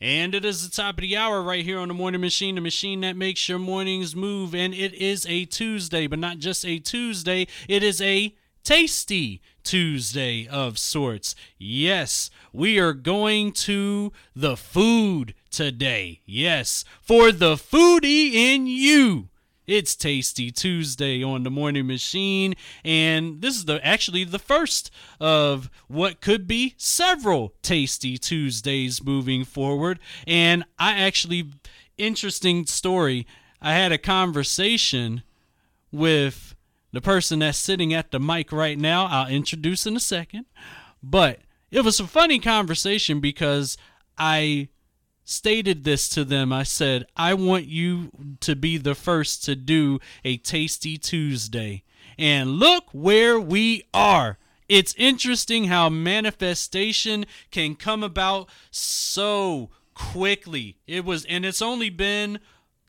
And it is the top of the hour right here on the Morning Machine, the machine that makes your mornings move. And it is a Tuesday, but not just a Tuesday, it is a tasty Tuesday of sorts. Yes, we are going to the food today. Yes, for the foodie in you. It's Tasty Tuesday on the Morning Machine, and this is the actually the first of what could be several Tasty Tuesdays moving forward. And I actually interesting story. I had a conversation with the person that's sitting at the mic right now. I'll introduce in a second, but it was a funny conversation because I stated this to them. I said, I want you to be the first to do a Tasty Tuesday. And look where we are. It's interesting how manifestation can come about so quickly. It was and it's only been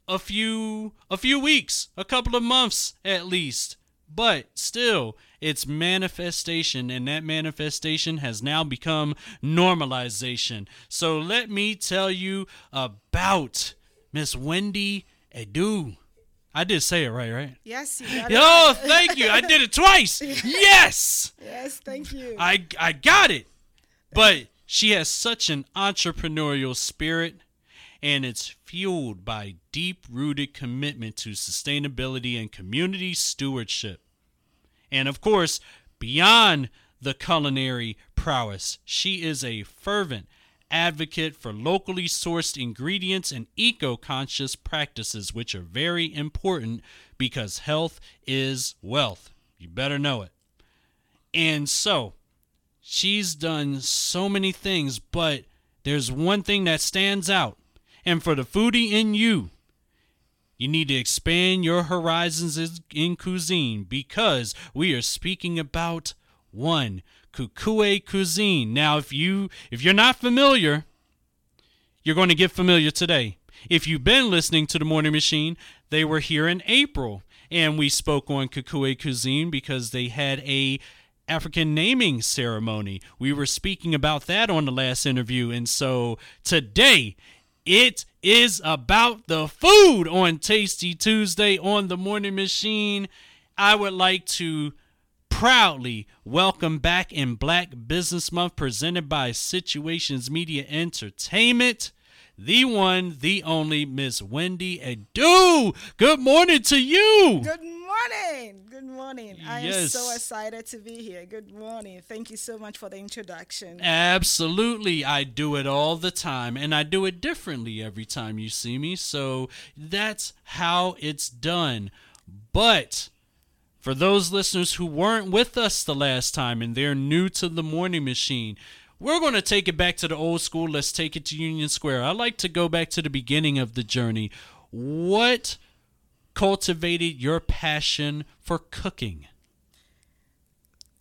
a few a few weeks, a couple of months at least. But still, it's manifestation, and that manifestation has now become normalization. So let me tell you about Miss Wendy Adoo. I did say it right, right? Yes, you got Oh, thank you. I did it twice. Yes. yes, thank you. I I got it. But she has such an entrepreneurial spirit and it's fueled by deep-rooted commitment to sustainability and community stewardship. And of course, beyond the culinary prowess, she is a fervent advocate for locally sourced ingredients and eco conscious practices, which are very important because health is wealth. You better know it. And so, she's done so many things, but there's one thing that stands out. And for the foodie in you, you need to expand your horizons in cuisine because we are speaking about one Kukue Kuisine. Now, if you if you're not familiar, you're going to get familiar today. If you've been listening to the Morning Machine, they were here in April and we spoke on Kukue Kuisine because they had a African naming ceremony. We were speaking about that on the last interview and so today it is about the food on Tasty Tuesday on the Morning Machine. I would like to proudly welcome back in Black Business Month presented by Situations Media Entertainment. The one, the only Miss Wendy Adoo. Good morning to you. Good morning. Good morning. I am so excited to be here. Good morning. Thank you so much for the introduction. Absolutely. I do it all the time, and I do it differently every time you see me. So that's how it's done. But for those listeners who weren't with us the last time and they're new to the morning machine, we're going to take it back to the old school. Let's take it to Union Square. I like to go back to the beginning of the journey. What cultivated your passion for cooking?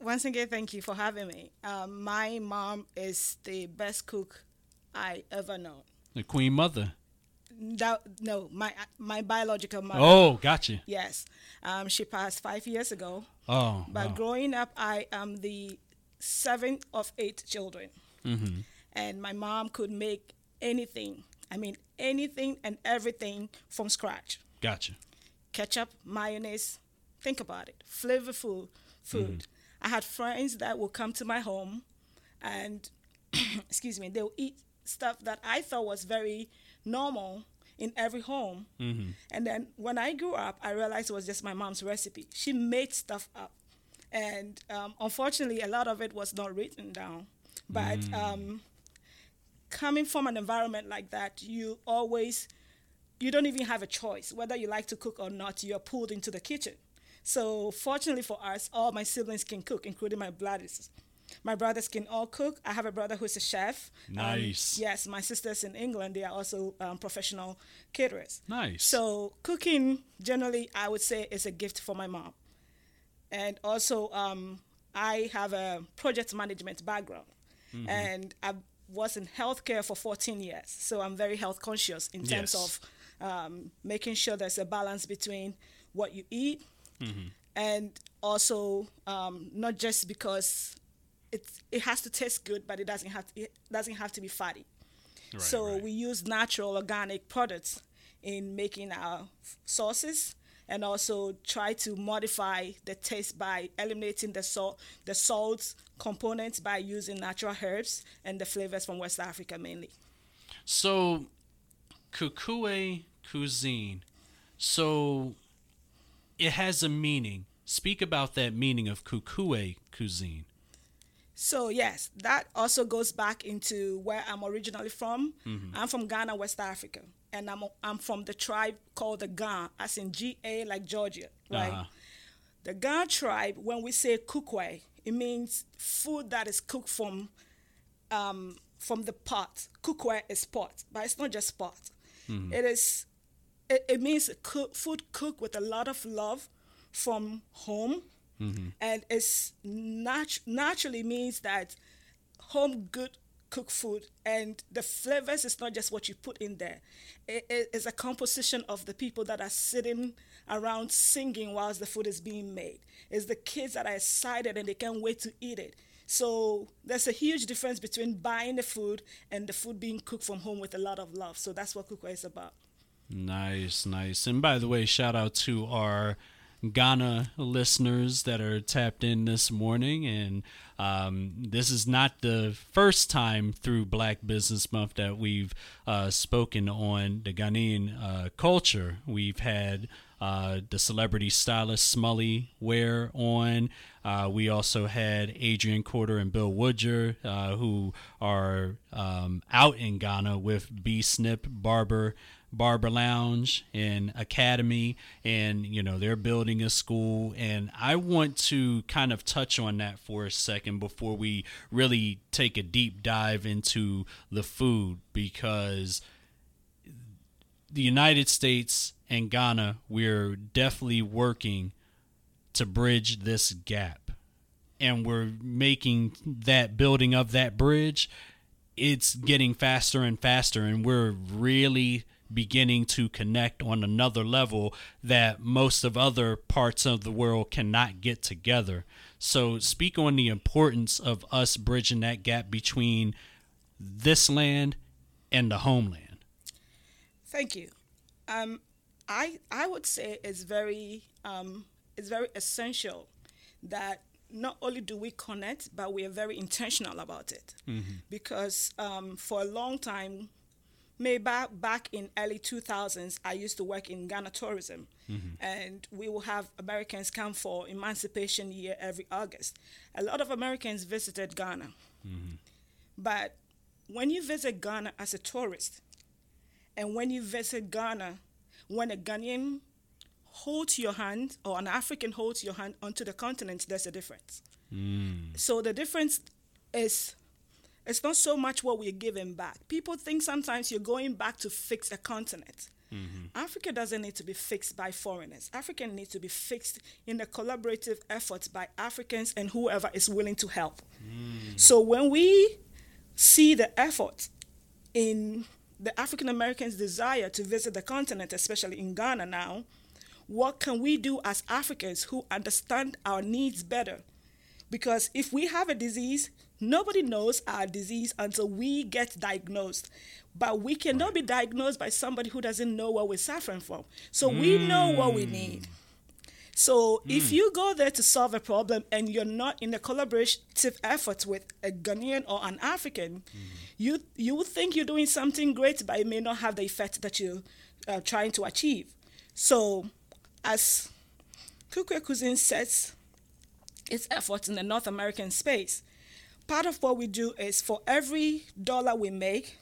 Once again, thank you for having me. Um, my mom is the best cook I ever known. The Queen Mother. That, no, my my biological mother. Oh, gotcha. Yes. Um, she passed five years ago. Oh, But wow. growing up, I am the seventh of eight children. Mm-hmm. And my mom could make anything. I mean, anything and everything from scratch. Gotcha. Ketchup, mayonnaise. Think about it. Flavorful food. I had friends that would come to my home and, excuse me, they would eat stuff that I thought was very normal in every home. And then when I grew up, I realized it was just my mom's recipe. She made stuff up. And um, unfortunately, a lot of it was not written down. But um, coming from an environment like that, you always, you don't even have a choice. Whether you like to cook or not, you're pulled into the kitchen. So fortunately for us, all my siblings can cook, including my brothers. My brothers can all cook. I have a brother who's a chef. Um, Nice. yes, my sisters in England, they are also um, professional caterers. Nice. So cooking, generally, I would say is a gift for my mom. And also, um, I have a project management background, Mm-hmm. and I was in healthcare for 14 years. So I'm very health conscious in terms Yes. of um, making sure there's a balance between what you eat Mm-hmm. and also um, not just because it it has to taste good, but it doesn't have to, it doesn't have to be fatty. Right, so right. we use natural organic products in making our sauces and also try to modify the taste by eliminating the salt the salt components by using natural herbs and the flavors from West Africa mainly. So, Kukue Kuisine. So, it has a meaning. Speak about that meaning of Kukue Kuisine. So yes, that also goes back into where I'm originally from. I'm from Ghana, West Africa, and I'm I'm from the tribe called the Ga, as in G A like Georgia, right? Uh-huh. The Ga tribe, when we say kukwe, it means food that is cooked from um, from the pot. Kukwe is pot, but it's not just pot. Mm-hmm. It is it, it means cook, food cooked with a lot of love from home. Mm-hmm. And it's nat- naturally means that home good cooked food and the flavors is not just what you put in there. It it is a composition of the people that are sitting around singing whilst the food is being made. It's the kids that are excited and they can't wait to eat it so there's a huge difference between buying the food and the food being cooked from home with a lot of love so that's what Kukue is about Nice, nice. And by the way, shout out to our Ghana listeners that are tapped in this morning. And um, this is not the first time through Black Business Month that we've uh, spoken on the Ghanaian uh, culture. We've had uh, the celebrity stylist Smully Ware on. Uh, we also had Adrian Corder and Bill Woodger, uh, who are um, out in Ghana with B Snip Barber Barber Lounge and Academy, and you know they're building a school. And I want to kind of touch on that for a second before we really take a deep dive into the food because the United States and Ghana, we're definitely working to bridge this gap. And we're making that building of that bridge, it's getting faster and faster. And we're really beginning to connect on another level that most of other parts of the world cannot get together. So, speak on the importance of us bridging that gap between this land and the homeland. Thank you. Um, I I would say it's very um, it's very essential that not only do we connect, but we are very intentional about it. Mm-hmm. Because um, for a long time, maybe back, in early 2000s, I used to work in Ghana tourism, mm-hmm. and we will have Americans come for Emancipation Year every August. A lot of Americans visited Ghana, mm-hmm. but when you visit Ghana as a tourist, and when you visit Ghana, when a Ghanaian holds your hand or an African holds your hand onto the continent, there's a difference. Hmm. So the difference is it's not so much what we're giving back. People think sometimes you're going back to fix a continent. Mm-hmm. Africa doesn't need to be fixed by foreigners. Africa needs to be fixed in the collaborative efforts by Africans and whoever is willing to help. Hmm. So when we see the effort in the African Americans' desire to visit the continent, especially in Ghana now, what can we do as Africans who understand our needs better? Because if we have a disease, nobody knows our disease until we get diagnosed. But we cannot be diagnosed by somebody who doesn't know what we're suffering from. So we know what we hmm. need. So if hmm. you go there to solve a problem and you're not in a collaborative effort with a Ghanaian or an African, hmm. you you would think you're doing something great, but it may not have the effect that you're uh, trying to achieve. So, as Kukue Kuisine sets its efforts in the North American space, part of what we do is for every dollar we make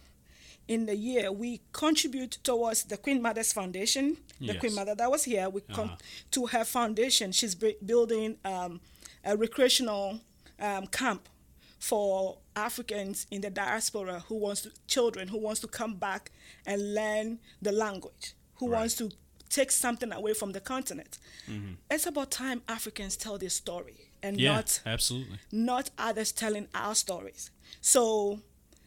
in the year, we contribute towards the Queen Mother's Foundation. The Yes. Queen Mother that was here, we con- Uh-huh. to her foundation. She's bu- building um, a recreational um, camp for Africans in the diaspora who wants to children who wants to come back and learn the language, who Right. wants to take something away from the continent. It's about time Africans tell their story and Yeah, not absolutely. not others telling our stories. So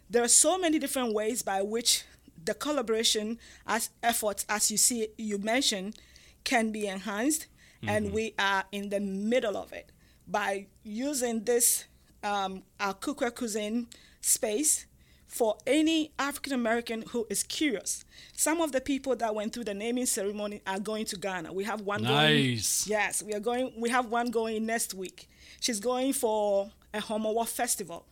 there are so many different ways by which the collaboration as efforts, as you see, you mentioned, can be enhanced, and we are in the middle of it by using this um, our Kukue Kuisine space for any African American who is curious. Some of the people that went through the naming ceremony are going to Ghana. We have one Nice. going. Yes, we are going. We have one going next week. She's going for a Homowo festival,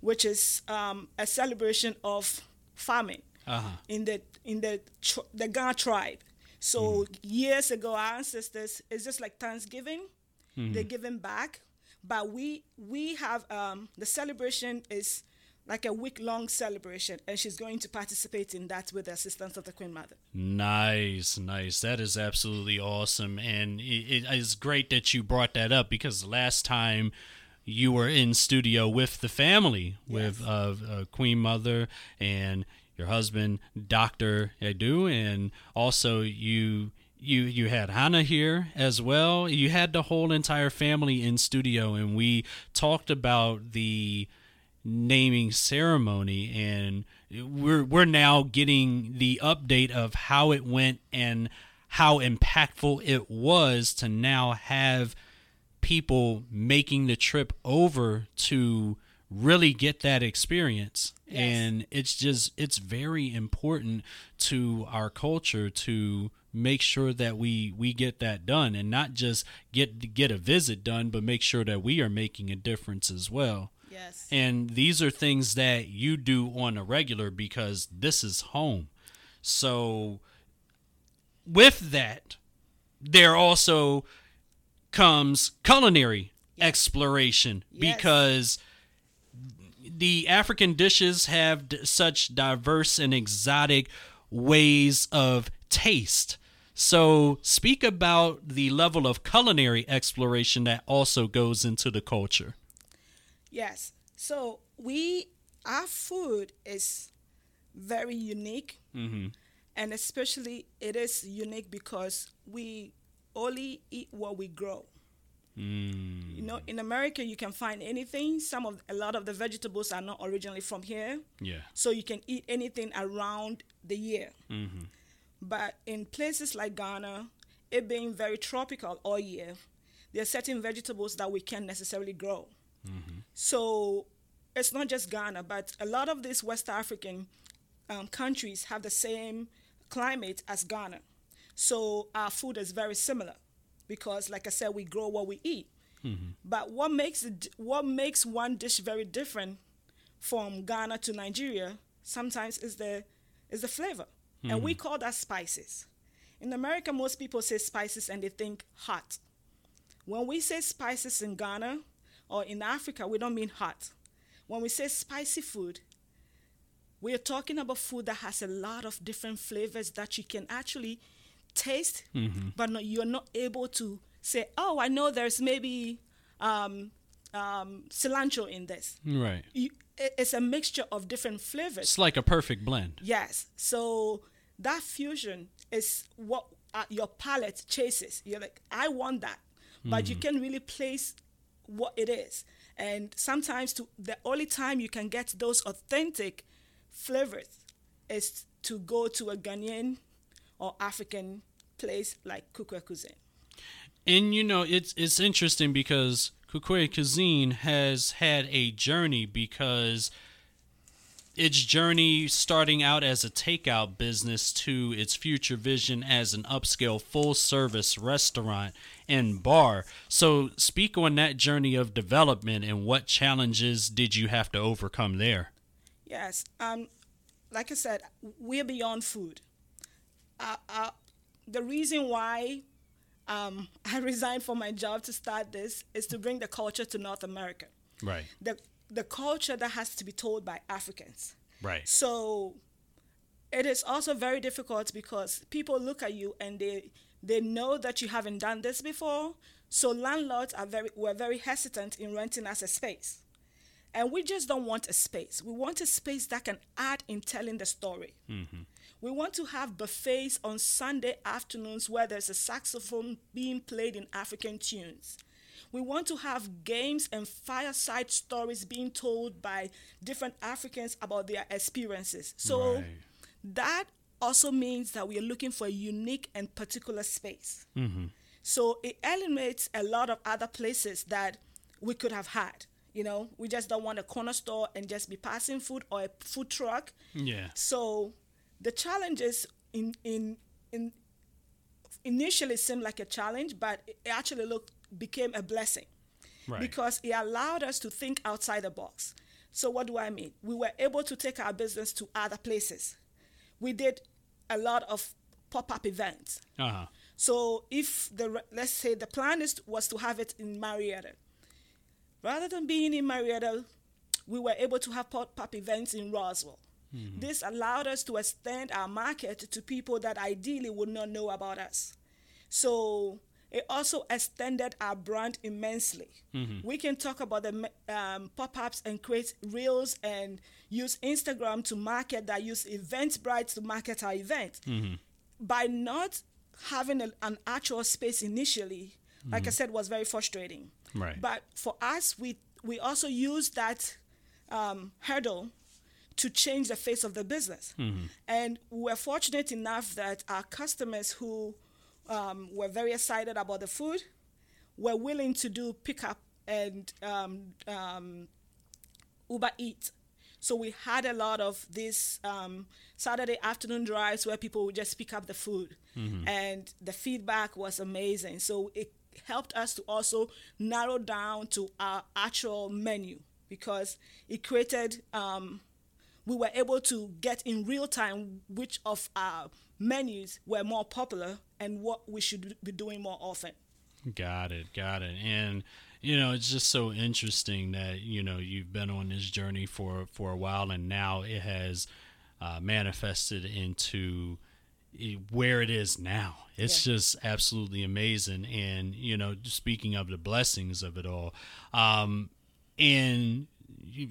which is um, a celebration of farming Uh-huh. in the in the the Ga tribe. So years ago, our ancestors it's just like Thanksgiving. They're giving back, but we we have um, the celebration is like a week long celebration, and she's going to participate in that with the assistance of the Queen Mother. Nice, nice. That is absolutely awesome, and it, it is great that you brought that up because last time you were in studio with the family, with Yes. uh, uh, Queen Mother and your husband, Doctor Adoo, and also you. You you had Hannah here as well. You had the whole entire family in studio, and we talked about the naming ceremony and we're we're now getting the update of how it went and how impactful it was to now have people making the trip over to really get that experience Yes. and it's just it's very important to our culture to make sure that we we get that done and not just get get a visit done but make sure that we are making a difference as well Yes. and these are things that you do on a regular because this is home. So, with that, there also comes culinary exploration Yes. because the African dishes have d- such diverse and exotic ways of taste. So, speak about the level of culinary exploration that also goes into the culture. Yes. So we our food is very unique, mm-hmm. and especially it is unique because we only eat what we grow. Mm. You know, in America, you can find anything. Some of a lot of the vegetables are not originally from here, Yeah. so you can eat anything around the year. Mm-hmm. But in places like Ghana, it being very tropical all year, there are certain vegetables that we can't necessarily grow. Mm-hmm. So it's not just Ghana, but a lot of these West African um, countries have the same climate as Ghana. So our food is very similar because, like I said, we grow what we eat. But what makes it, what makes one dish very different from Ghana to Nigeria sometimes is the is the flavor, and we call that spices. In America, most people say spices and they think hot. When we say spices in Ghana or in Africa, we don't mean hot. When we say spicy food, we are talking about food that has a lot of different flavors that you can actually taste, but not, you're not able to say, oh, I know there's maybe um, um, cilantro in this. Right. You, it- it's a mixture of different flavors. It's like a perfect blend. Yes. So that fusion is what uh, your palate chases. You're like, I want that, but you can really place what it is. And sometimes, to the only time you can get those authentic flavors is to go to a Ghanaian or African place like Kukue Kuisine. And you know, it's it's interesting because Kukue Kuisine has had a journey because its journey starting out as a takeout business to its future vision as an upscale full service restaurant and bar. So speak on that journey of development and what challenges did you have to overcome there? Yes. Um, like I said, we're beyond food. Uh, uh, the reason why um, I resigned from my job to start this is to bring the culture to North America. Right. The the culture that has to be told by Africans. Right. So it is also very difficult because people look at you and they they know that you haven't done this before. So landlords are very were very hesitant in renting us a space. And we just don't want a space. We want a space that can add in telling the story. Mm-hmm. We want to have buffets on Sunday afternoons where there's a saxophone being played in African tunes. We want to have games and fireside stories being told by different Africans about their experiences. So Right. that also means that we are looking for a unique and particular space. Mm-hmm. So it eliminates a lot of other places that we could have had. You know, we just don't want a corner store and just be passing food or a food truck. Yeah. So the challenges in in in initially seemed like a challenge, but it actually looked became a blessing Right. because it allowed us to think outside the box. So what do I mean? We were able to take our business to other places. We did a lot of pop-up events. uh huh. So if the let's say the plan is was to have it in Marietta, rather than being in Marietta, we were able to have pop-up events in Roswell. This allowed us to extend our market to people that ideally would not know about us. So it also extended our brand immensely. We can talk about the um, pop-ups and create reels and use Instagram to market that, use Eventbrite to market our event. By not having a, an actual space initially, like I said, was very frustrating. Right. But for us, we we also used that um, hurdle to change the face of the business. And we're fortunate enough that our customers who um, were very excited about the food we were willing to do pickup and um, um, Uber Eat. So we had a lot of these um, Saturday afternoon drives where people would just pick up the food, and the feedback was amazing. So it helped us to also narrow down to our actual menu because it created. Um, we were able to get in real time which of our menus were more popular and what we should be doing more often. Got it, got it. And you know, it's just so interesting that you know you've been on this journey for for a while, and now it has uh, manifested into where it is now. It's just absolutely amazing. And you know, speaking of the blessings of it all, um, and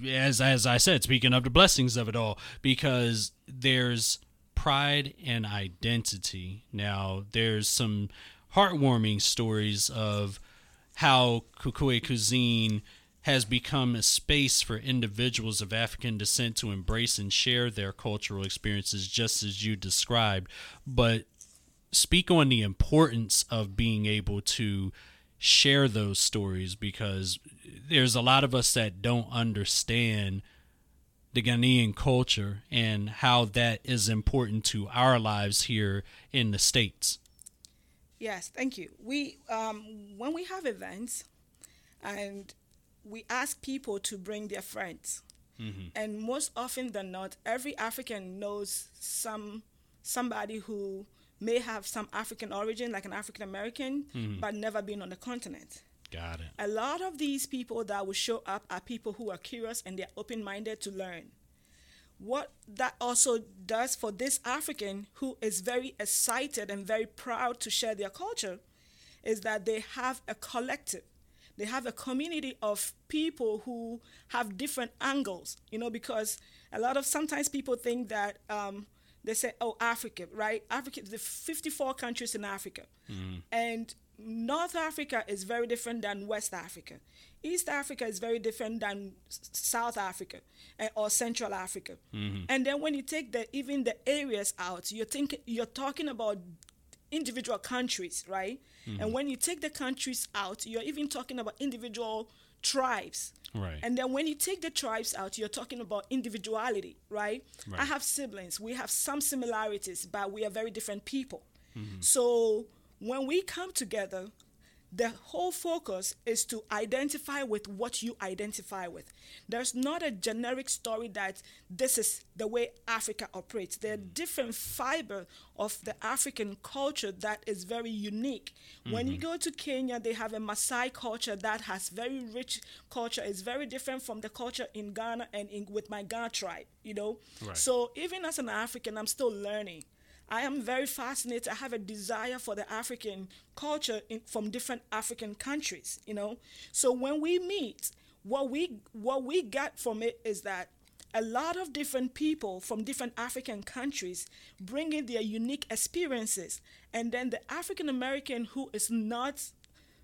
as as I said, speaking of the blessings of it all, because there's pride and identity. Now, there's some heartwarming stories of how Kukue Kuisine has become a space for individuals of African descent to embrace and share their cultural experiences, just as you described. But speak on the importance of being able to share those stories because there's a lot of us that don't understand the Ghanaian culture and how that is important to our lives here in the states. Yes, thank you. We um, when we have events, and we ask people to bring their friends, and most often than not, every African knows some somebody who may have some African origin, like an African American, but never been on the continent. Got it. A lot of these people that will show up are people who are curious and they're open minded to learn. What that also does for this African who is very excited and very proud to share their culture is that they have a collective. They have a community of people who have different angles, you know, because a lot of sometimes people think that um, they say, oh, Africa, right? Africa, the 54 countries in Africa. Mm-hmm. And North Africa is very different than West Africa. East Africa is very different than South Africa eh, or Central Africa. Mm-hmm. And then when you take the even the areas out, you're thinking you're talking about individual countries, right? Mm-hmm. And when you take the countries out, you're even talking about individual tribes. Right. And then when you take the tribes out, you're talking about individuality, right? Right. I have siblings. We have some similarities, but we are very different people. Mm-hmm. So when we come together, the whole focus is to identify with what you identify with. There's not a generic story that this is the way Africa operates. There are mm. different fiber of the African culture that is very unique. When you mm-hmm. go to Kenya, they have a Maasai culture that has very rich culture. It's very different from the culture in Ghana and in, with my Ga tribe, you know? Right. So even as an African, I'm still learning. I am very fascinated. I have a desire for the African culture in, from different African countries, you know. So when we meet, what we what we get from it is that a lot of different people from different African countries bringing their unique experiences, and then the African American who is not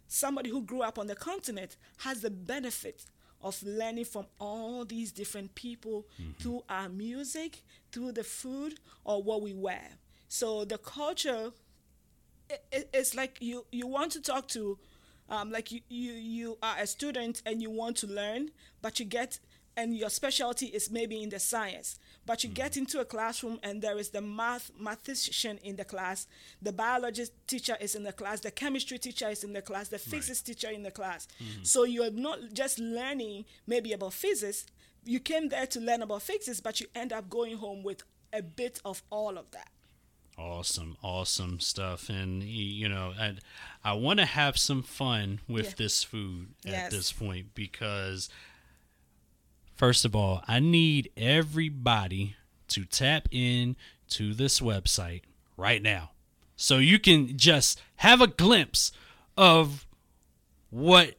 somebody who grew up on the continent has the benefit of learning from all these different people mm-hmm. through our music, through the food, or what we wear. So the culture, i i- it's like you you want to talk to um, like you, you you are a student and you want to learn, but you get and your specialty is maybe in the science but you get into a classroom and there is the math mathematician in the class the biology teacher is in the class the chemistry teacher is in the class the physics teacher in the class. So you're not just learning maybe about physics you came there to learn about physics but you end up going home with a bit of all of that Awesome, awesome stuff. And you know, I I want to have some fun with Yeah. this food at Yes. this point because first of all, I need everybody to tap in to this website right now. So you can just have a glimpse of what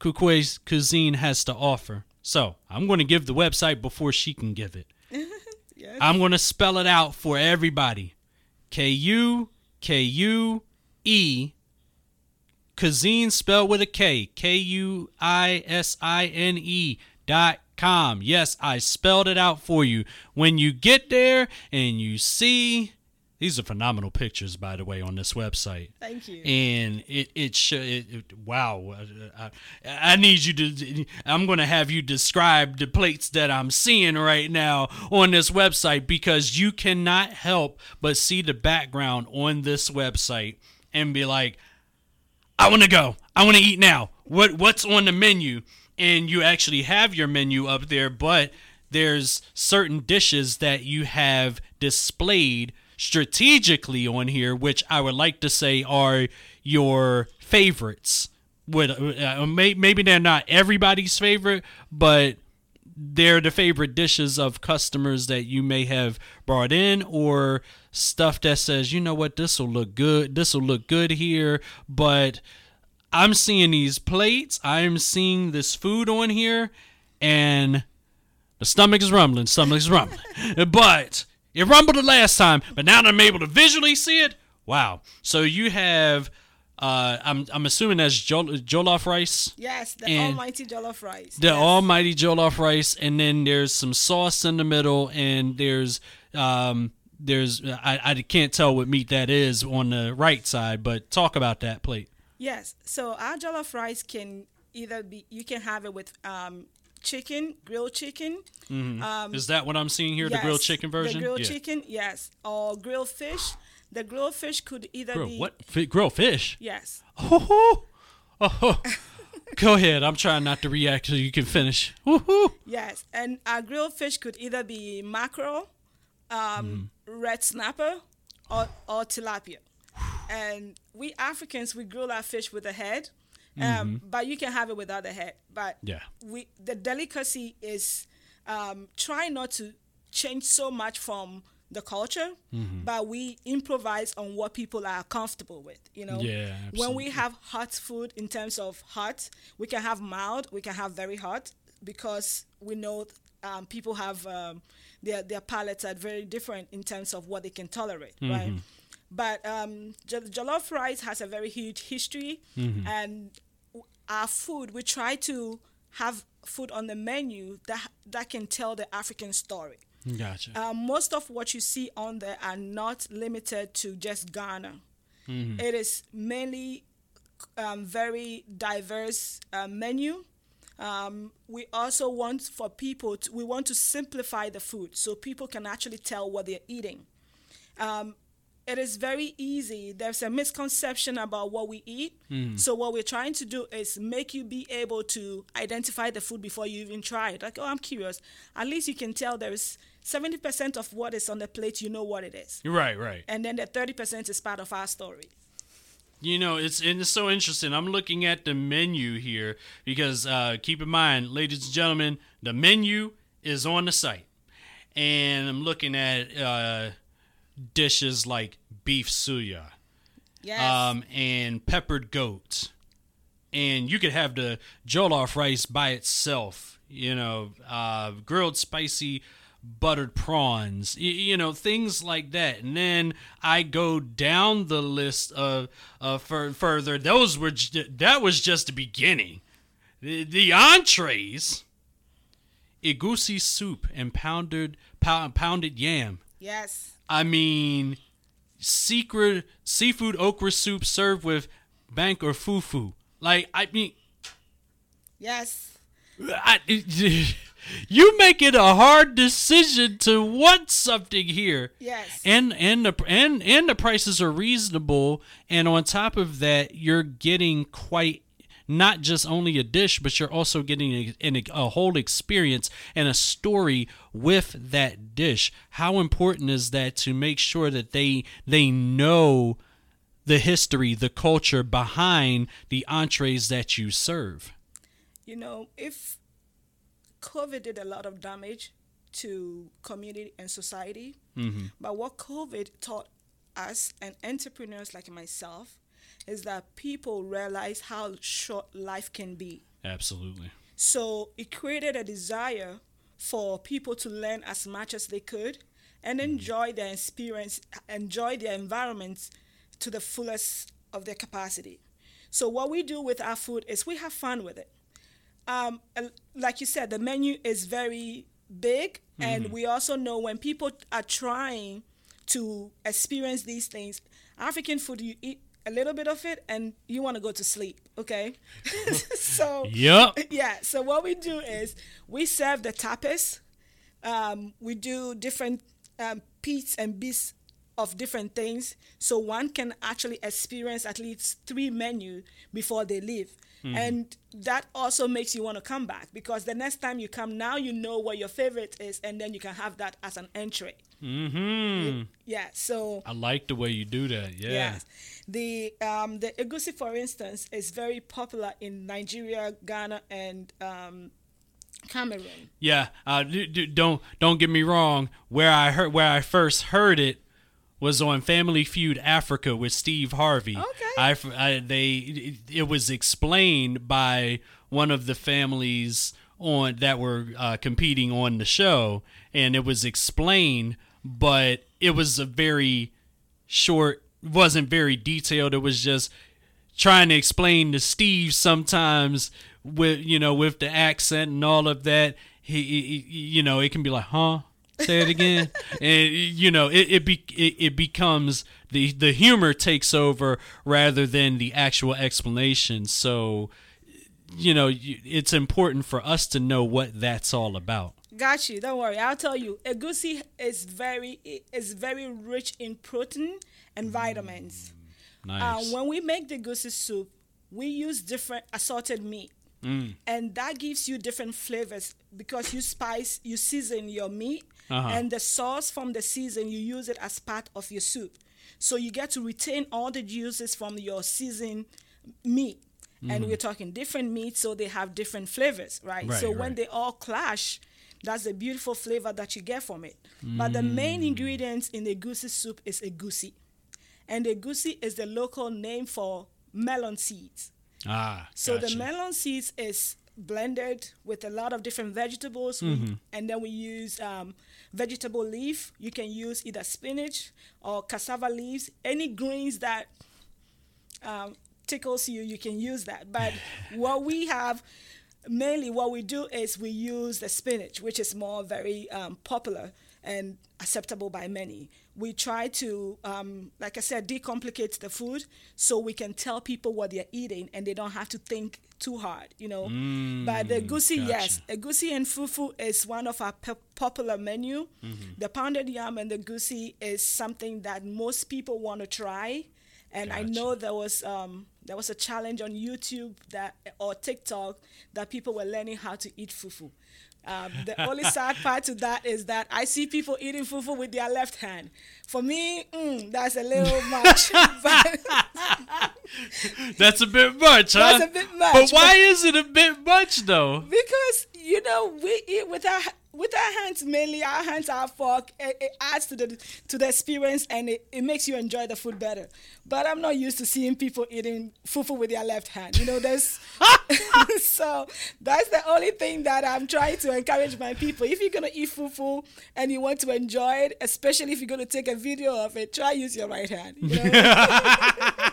Kukue's Kuisine has to offer. So, I'm going to give the website before she can give it. yes I'm going to spell it out for everybody. K U K U E Cuisine spelled with a K. K U I S I N E dot com. Yes, I spelled it out for you. When you get there and you see these are phenomenal pictures, by the way, on this website. Thank you. And it it, sh- it, it wow I, I, I need you to i'm going to have you describe the plates that i'm seeing right now on this website because you cannot help but see the background on this website and be like i want to go. I want to eat now. What what's on the menu? And you actually have your menu up there but there's certain dishes that you have displayed strategically on here, which I would like to say are your favorites. Would uh, may, maybe they're not everybody's favorite, but they're the favorite dishes of customers that you may have brought in or stuff that says, you know what, this will look good. This will look good here, but I'm seeing these plates. I'm seeing this food on here, and the stomach is rumbling. Stomach is rumbling. but it rumbled the last time, but now that I'm able to visually see it, wow. So you have, uh, I'm I'm assuming that's jol- jollof rice. yes the and almighty jollof rice The yes. almighty jollof rice, and then there's some sauce in the middle, and there's um there's I, I can't tell what meat that is on the right side, but talk about that plate. Yes. So our jollof rice can either be you can have it with um, chicken, grilled chicken. Um, Is that what I'm seeing here? The grilled chicken version. The grilled yeah. chicken, yes, or grilled fish. The grilled fish could either Grill, be what? F- grill fish? yes. Oh, oh. Go ahead. I'm trying not to react so you can finish. Woohoo! Yes, and our grilled fish could either be mackerel, um, red snapper, or, or tilapia. And we Africans, we grill our fish with the head, um, but you can have it without the head. But Yeah. we the delicacy is um, try not to change so much from the culture, but we improvise on what people are comfortable with. You know, Yeah, when we have hot food in terms of hot, we can have mild, we can have very hot because we know um, people have um, their their palates are very different in terms of what they can tolerate, right? But um, jol- jollof rice has a very huge history, and w- our food we try to have food on the menu that that can tell the African story. Gotcha. Um, most of what you see on there are not limited to just Ghana. It is mainly um, very diverse uh, menu. Um, we also want for people to, we want to simplify the food so people can actually tell what they're eating. Um, it is very easy. There's a misconception about what we eat. So what we're trying to do is make you be able to identify the food before you even try it. Like, oh, I'm curious. At least you can tell there's 70% of what is on the plate, you know what it is. right, right. And then the 30% is part of our story. You know, it's and it's so interesting. I'm looking at the menu here because uh, keep in mind, ladies and gentlemen, the menu is on the site, and I'm looking at uh, dishes like beef suya, Yes. um, and peppered goat, and you could have the jollof rice by itself. You know, uh, grilled spicy buttered prawns. y- You know, things like that. And then I go down the list of uh, fur- further. Those were j- that was just the beginning. The, the entrees, egusi soup and pounded pound, pounded yam. yes. I mean, secret seafood okra soup served with banku or fufu. Like I mean, Yes. I, you make it a hard decision to want something here. Yes. And and the and and the prices are reasonable, and on top of that, you're getting quite not just only a dish, but you're also getting a, a, a whole experience and a story with that dish. How important is that to make sure that they they know the history, the culture behind the entrees that you serve? you know, if COVID did a lot of damage to community and society, mm-hmm. but what COVID taught us and entrepreneurs like myself is that people realize how short life can be. Absolutely. So it created a desire for people to learn as much as they could and enjoy their experience, enjoy their environment to the fullest of their capacity. So what we do with our food is we have fun with it. Um, like you said, the menu is very big, and we also know when people are trying to experience these things, African food, you eat a little bit of it and you want to go to sleep, okay? so Yep. yeah. So what we do is we serve the tapas. Um, we do different um, and bits of different things, so one can actually experience at least three menu before they leave. And that also makes you want to come back because the next time you come, now you know what your favorite is, and then you can have that as an entry. Mm-hmm. Yeah. So I like the way you do that. Yeah. Yes. The um, the egusi, for instance, is very popular in Nigeria, Ghana, and um, Cameroon. Yeah. Uh, d- d- don't don't get me wrong. Where I heard where I first heard it was on Family Feud Africa with Steve Harvey. Okay. I, I- they it, it was explained by one of the families on that were uh, competing on the show, and it was explained, but it was a very short, wasn't very detailed. It was just trying to explain to Steve sometimes with you know with the accent and all of that. He, he you know it can be like huh say it again and you know it it, be, it it becomes the the humor takes over rather than the actual explanation so you know it's important for us to know what that's all about Got you. Don't worry. I'll tell you. Egusi is very is very rich in protein and vitamins. Uh, nice when we make the egusi soup, we use different assorted meat. And that gives you different flavors because you spice, you season your meat, Uh-huh. and the sauce from the season, you use it as part of your soup. So you get to retain all the juices from your seasoned meat. And we're talking different meats, so they have different flavors, right? Right, so when they all clash, that's the beautiful flavor that you get from it. But the main ingredients in the egusi soup is egusi. And the egusi is the local name for melon seeds. ah So gotcha. the melon seeds is blended with a lot of different vegetables, Mm-hmm. and then we use um, vegetable leaf. You can use either spinach or cassava leaves, any greens that um, tickles you, you can use that. But what we have mainly, what we do is we use the spinach, which is more very um, popular and acceptable by many. We try to, um, like I said, decomplicate the food so we can tell people what they're eating and they don't have to think too hard, you know. but the egusi, yes, gotcha. egusi and fufu is one of our pe- popular menu. The pounded yam and the egusi is something that most people want to try. And I know there was um, there was a challenge on YouTube that or TikTok that people were learning how to eat fufu. Um, the only sad part to that is that I see people eating fufu with their left hand. For me, mm, that's a little much. that's a bit much huh That's a bit much, but why but- is it a bit much though because you know we eat with our with our hands mainly our hands are fork it, it adds to the to the experience and it, it makes you enjoy the food better but i'm not used to seeing people eating fufu with their left hand you know there's so that's the only thing that i'm trying to encourage my people if you're going to eat fufu and you want to enjoy it especially if you're going to take a video of it try use your right hand you know?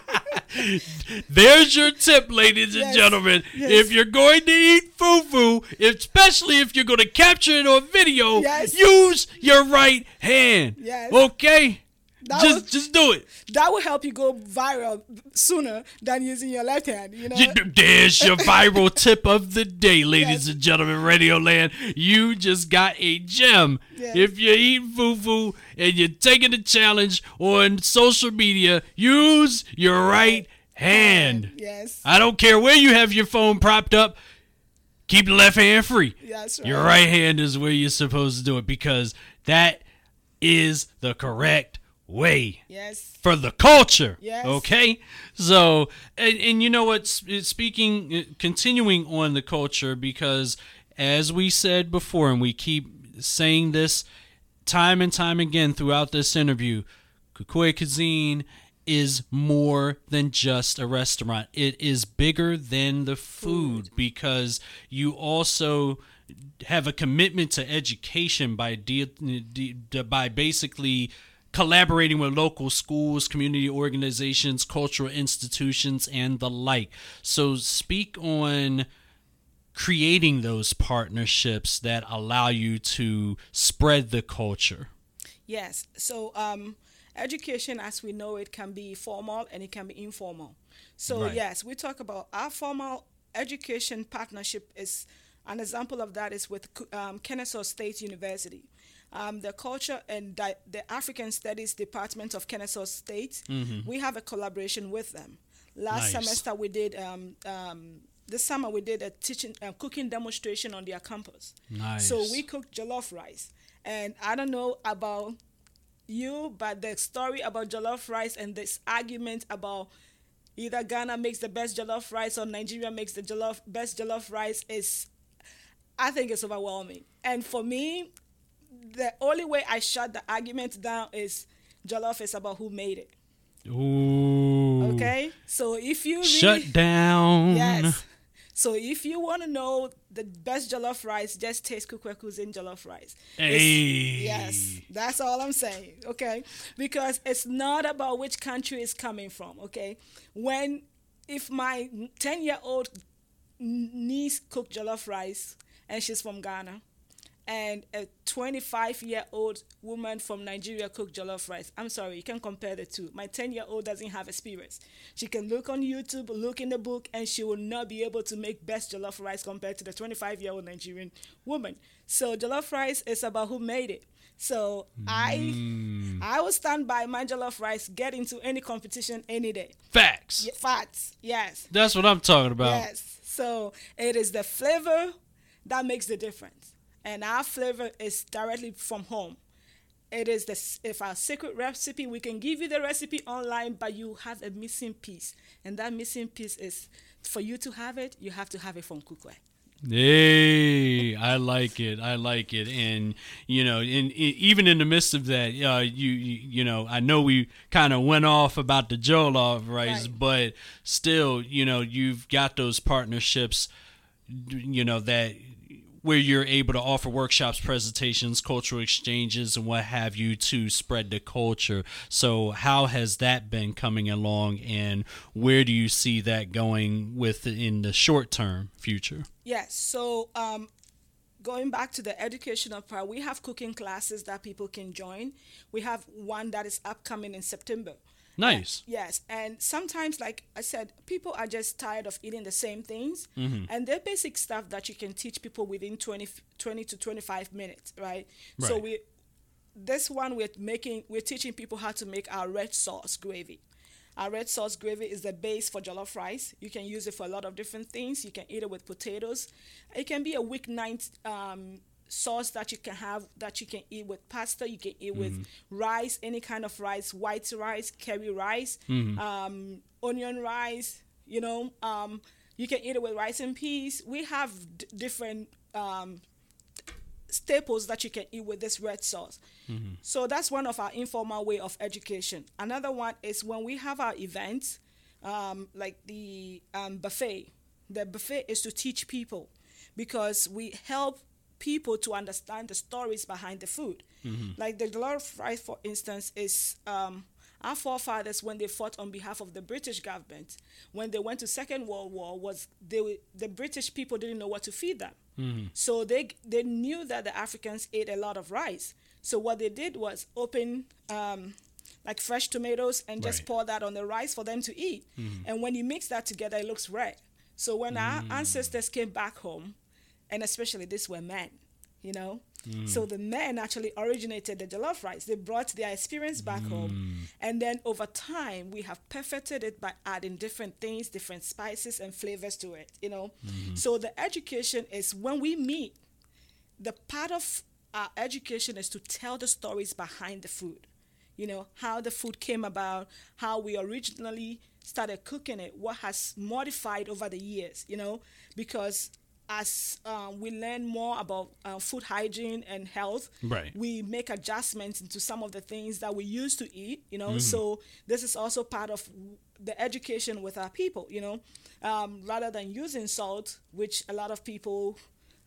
There's your tip, ladies and gentlemen. yes. If you're going to eat fufu, especially if you're going to capture it on video, Yes. use your right hand. Yes. Okay? That just will, just do it. that will help you go viral sooner than using your left hand. You know. There's your viral tip of the day, ladies Yes. and gentlemen, Radio Land. You just got a gem. Yes. If you're eat fufu and you're taking a challenge on social media, use your right hand. Yes. I don't care where you have your phone propped up. Keep the left hand free. That's right. Your right hand is where you're supposed to do it because that is the correct way Yes. for the culture. Yes. Okay. So, and, and you know what? Speaking, uh, continuing on the culture, because as we said before, and we keep saying this time and time again throughout this interview, Kukue Kuisine is more than just a restaurant. It is bigger than the food because you also have a commitment to education by de- de- by basically collaborating with local schools, community organizations, cultural institutions, and the like. So, speak on creating those partnerships that allow you to spread the culture. Yes. So, um, education, as we know it, can be formal and it can be informal. So, Right. yes, we talk about our formal education partnership is an example of that is with um, Kennesaw State University. Um, the Culture and Di- the African Studies Department of Kennesaw State, we have a collaboration with them. Last Nice. semester, we did. Um, um, this summer, we did a teaching, uh, cooking demonstration on their campus. Nice. So we cooked jollof rice, and I don't know about you, but the story about jollof rice and this argument about either Ghana makes the best jollof rice or Nigeria makes the jollof best jollof rice is, I think it's overwhelming. And for me, the only way I shut the argument down is jollof is about who made it. Ooh. Okay, so if you really, Shut down. Yes. So if you want to know the best jollof rice, just taste Kukue in jollof rice. It's- Hey. Yes, that's all I'm saying. Okay, because it's not about which country it's coming from. Okay, when if my ten year old niece cooked jollof rice and she's from Ghana, and a 25 year old woman from Nigeria cooked jollof rice. I'm sorry, you can't compare the two. My 10 year old doesn't have experience. She can look on YouTube, look in the book, and she will not be able to make best jollof rice compared to the 25 year old Nigerian woman. So jollof rice is about who made it. So I mm. I will stand by my jollof rice, get into any competition any day. Facts. Facts, yes. That's what I'm talking about. Yes. So it is the flavor that makes the difference. And our flavor is directly from home. It is the if our secret recipe, we can give you the recipe online, but you have a missing piece. And that missing piece is for you to have it, you have to have it from Kukue. Hey, I like it. I like it. And you know, in, in even in the midst of that, uh, you, you you know, I know we kind of went off about the jollof rice, Right. but still, you know, you've got those partnerships, you know, that where you're able to offer workshops, presentations, cultural exchanges, and what have you to spread the culture. So, how has that been coming along, and where do you see that going with in the short term future? Yes. So um, going back to the educational part, we have cooking classes that people can join. We have one that is upcoming in September. Nice. Yes, and sometimes, like I said, people are just tired of eating the same things, and they're basic stuff that you can teach people within 20, 20 to twenty five minutes, right? So we, this one we're making, we're teaching people how to make our red sauce gravy. Our red sauce gravy is the base for jollof rice. You can use it for a lot of different things. You can eat it with potatoes. It can be a weeknight um, sauce that you can have that you can eat with pasta. You can eat with rice, any kind of rice, white rice, curry rice, um, onion rice. You know, um, you can eat it with rice and peas. We have d- different um, staples that you can eat with this red sauce. So that's one of our informal way of education. Another one is when we have our events, um, like the um, buffet. The buffet is to teach people because we help people to understand the stories behind the food. Like the jollof rice, for instance, is um, our forefathers when they fought on behalf of the British government, when they went to Second World War, was they the British people didn't know what to feed them. So they they knew that the Africans ate a lot of rice. So what they did was open um, like fresh tomatoes and just Right. pour that on the rice for them to eat. And when you mix that together, it looks red. So when our ancestors came back home, and especially these were men, you know. Mm. So the men actually originated the jollof rice. They brought their experience back home, mm. and then over time we have perfected it by adding different things, different spices and flavors to it. You know. Mm-hmm. So the education is when we meet. The part of our education is to tell the stories behind the food you know how the food came about how we originally started cooking it what has modified over the years you know because as um, we learn more about uh, food hygiene and health Right. we make adjustments into some of the things that we used to eat you know? So this is also part of the education with our people you know? Um, rather than using salt which a lot of people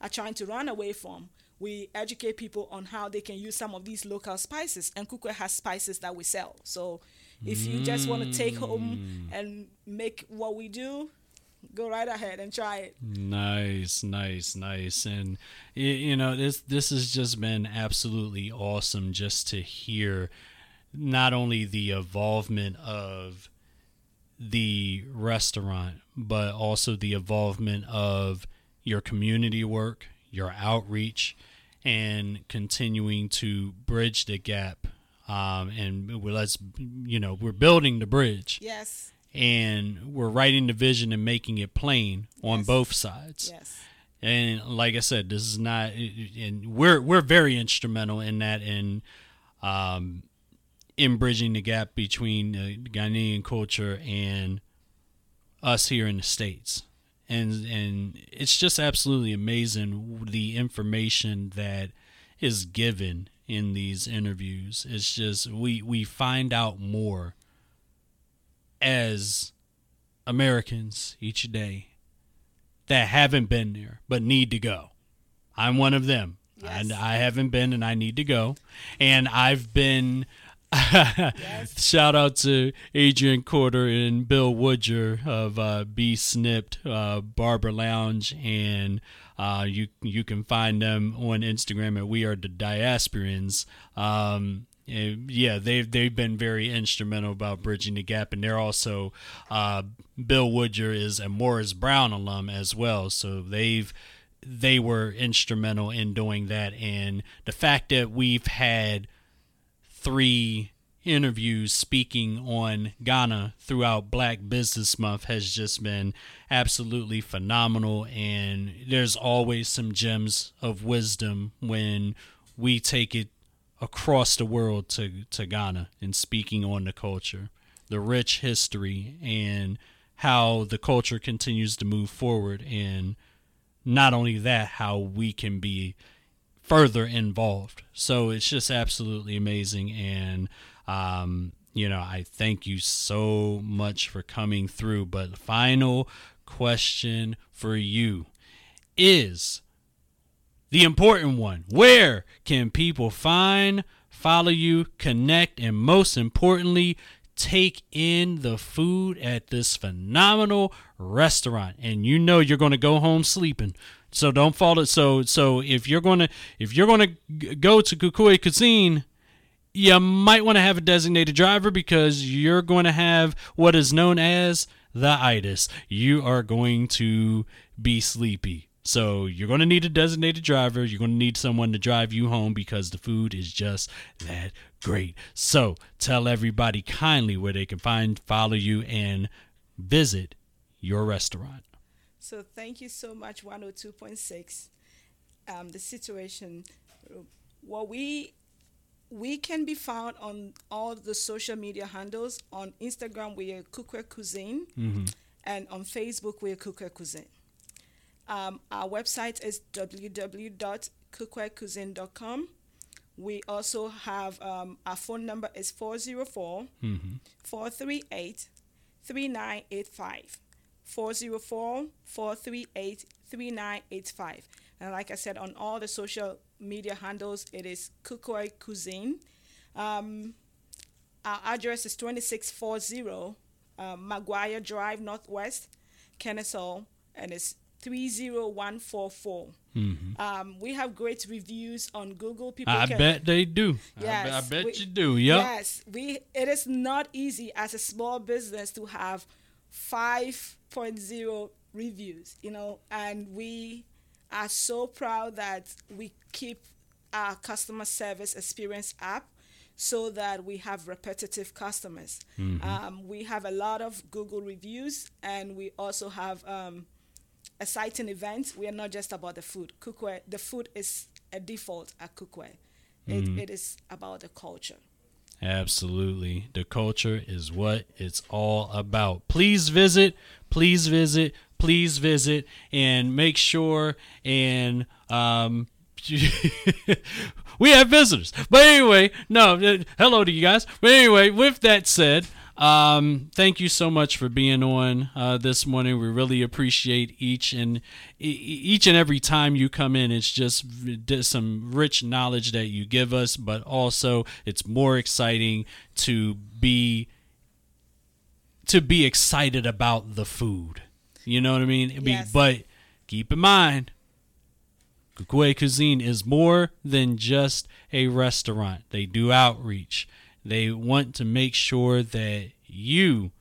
are trying to run away from we educate people on how they can use some of these local spices and Kukue has spices that we sell. So if you just want to take home and make what we do go right ahead and try it. Nice, nice, nice, and you know this this has just been absolutely awesome just to hear not only the involvement of the restaurant, but also the involvement of your community work, your outreach, and continuing to bridge the gap. Um, and let's, you know, we're building the bridge. Yes and we're writing the vision and making it plain on Yes. both sides. yes And like I said, this is not, and we're we're very instrumental in that in, um, in bridging the gap between the Ghanaian culture and us here in the states. And and it's just absolutely amazing the information that is given in these interviews. It's just we we find out more as Americans each day that haven't been there but need to go. I'm one of them. Yes. And I haven't been and I need to go. And I've been shout out to Adrian Corder and Bill Woodger of uh, Be Snipped uh, Barber Lounge and uh, you you can find them on Instagram at We Are the Diasporans. Um, yeah, they've they've been very instrumental about bridging the gap, and they're also uh, Bill Woodger is a Morris Brown alum as well, so they've they were instrumental in doing that, and the fact that we've had three interviews speaking on Ghana throughout Black Business Month has just been absolutely phenomenal. And there's always some gems of wisdom when we take it across the world to, to Ghana and speaking on the culture, the rich history, and how the culture continues to move forward. And not only that, how we can be further involved. So it's just absolutely amazing. And, um, you know, I thank you so much for coming through. But final question for you is the important one Where can people find, follow you, connect, and most importantly, take in the food at this phenomenal restaurant? And you know you're going to go home sleeping. So don't fall it. So so if you're gonna if you're gonna go to Kukue Kuisine, you might want to have a designated driver because you're going to have what is known as the itis. You are going to be sleepy. So you're going to need a designated driver. You're going to need someone to drive you home because the food is just that great. So tell everybody kindly where they can find, follow you, and visit your restaurant. So thank you so much, 102.6. Um, the situation, what we we can be found on all the social media handles. On Instagram, we are Kukue Kuisine, and on Facebook, we are Kukue Kuisine. Um, our website is www.kukuekuisine.com. We also have um, our phone number is 404 438 3985. 404 438 3985. And like I said, on all the social media handles, it is Kukue Kuisine. Um, our address is 2640 uh, Maguire Drive, Northwest, Kennesaw, and it's 30144. Mhm. Um, we have great reviews on Google. People I can, bet they do. I bet- I, bet we- you do. Yep. Yes, we. It is not easy as a small business to have 5.0 reviews, you know, and we are so proud that we keep our customer service experience up so that we have repetitive customers. Um, we have a lot of Google reviews, and we also have um, exciting events. We are not just about the food. Kukue, the food is a default at Kukue. It, it is about the culture. Absolutely. The culture is what it's all about. Please visit, please visit, please visit, and make sure and um we have visitors. But anyway, no, uh, hello to you guys. But anyway, with that said, um, thank you so much for being on uh, this morning. We really appreciate each and each and every time you come in. It's just some rich knowledge that you give us, but also it's more exciting to be to be excited about the food. You know what I mean? Yes. But keep in mind, Kukue Kuisine is more than just a restaurant. They do outreach. They want to make sure that you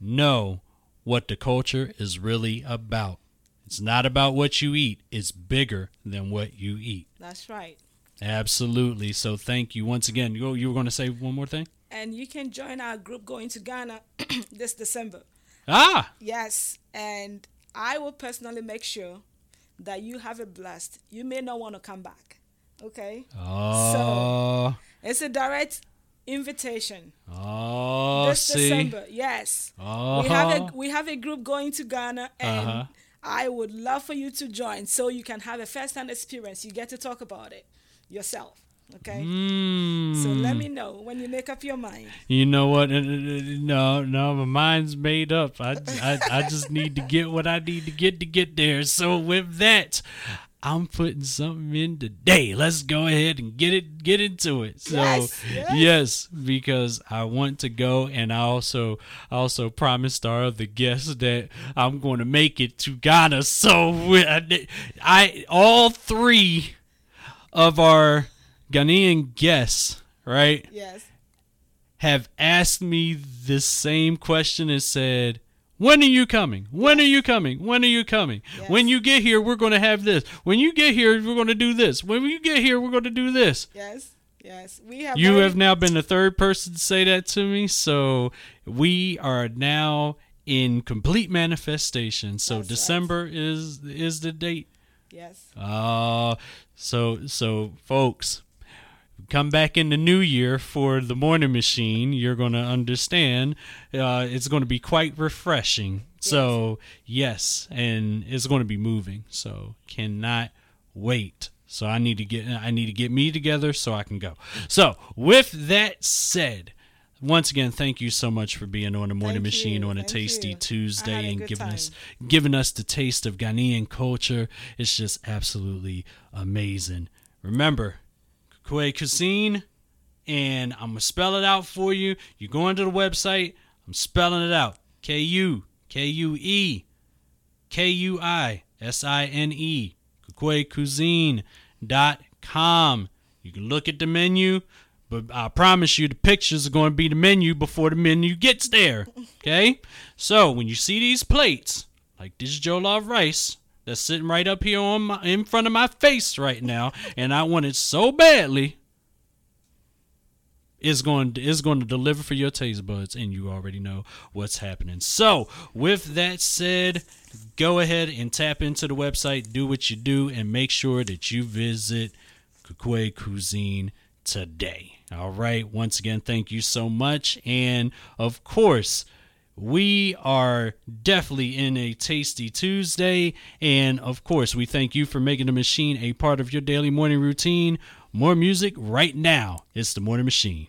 know what the culture is really about. It's not about what you eat, it's bigger than what you eat. That's right. Absolutely. So thank you once again. You, you were going to say one more thing? And you can join our group going to Ghana this December. Ah, Yes, and I will personally make sure that you have a blast. You may not want to come back. Okay? oh, It's a direct invitation. oh, this see, December. Yes. oh, We have a we have a group going to Ghana and Uh-huh. I would love for you to join so you can have a first hand experience. You get to talk about it yourself. Okay? Mm. So let me know when you make up your mind. You know what? No, no, my mind's made up. I, I, I just need to get what I need to get to get there. So with that, I'm putting something in today. Let's go ahead and get it, get into it. So Yes, yes. yes, because I want to go, and I also, I also promised our other guests that I'm going to make it to Ghana. So I, I all three of our Ghanaian guests, right? Yes. have asked me the same question and said, When are you coming? When are you coming? When are you coming? Yes. When you get here, we're going to have this. When you get here, we're going to do this. When you get here, we're going to do this. Yes. Yes. We have You already- have now been the third person to say that to me. So we are now in complete manifestation. So That's right. December is is the date. Yes. Uh so so folks, come back in the new year for the morning machine. You're going to understand. Uh, it's going to be quite refreshing. So yes, and it's going to be moving. So cannot wait. So I need to get I need to get me together so I can go. So with that said. Once again, thank you so much for being on the Morning Thank Machine you, on a tasty you. Tuesday and giving time. us giving us the taste of Ghanaian culture. It's just absolutely amazing. Remember, Kue Cuisine, and I'm gonna spell it out for you. You go into the website. I'm spelling it out. K U K U E K U I S I N E Cuisine.com. You can look at the menu, but I promise you the pictures are going to be the menu before the menu gets there. Okay? So when you see these plates, like this jollof rice that's sitting right up here on my in front of my face right now, and I want it so badly, is going is going to deliver for your taste buds, and you already know what's happening. So, with that said, go ahead and tap into the website, do what you do, and make sure that you visit Kukue Kuisine today. All right. Once again, thank you so much, and of course. We are definitely in a tasty Tuesday. And of course, we thank you for making the machine a part of your daily morning routine. More music right now. It's the morning machine.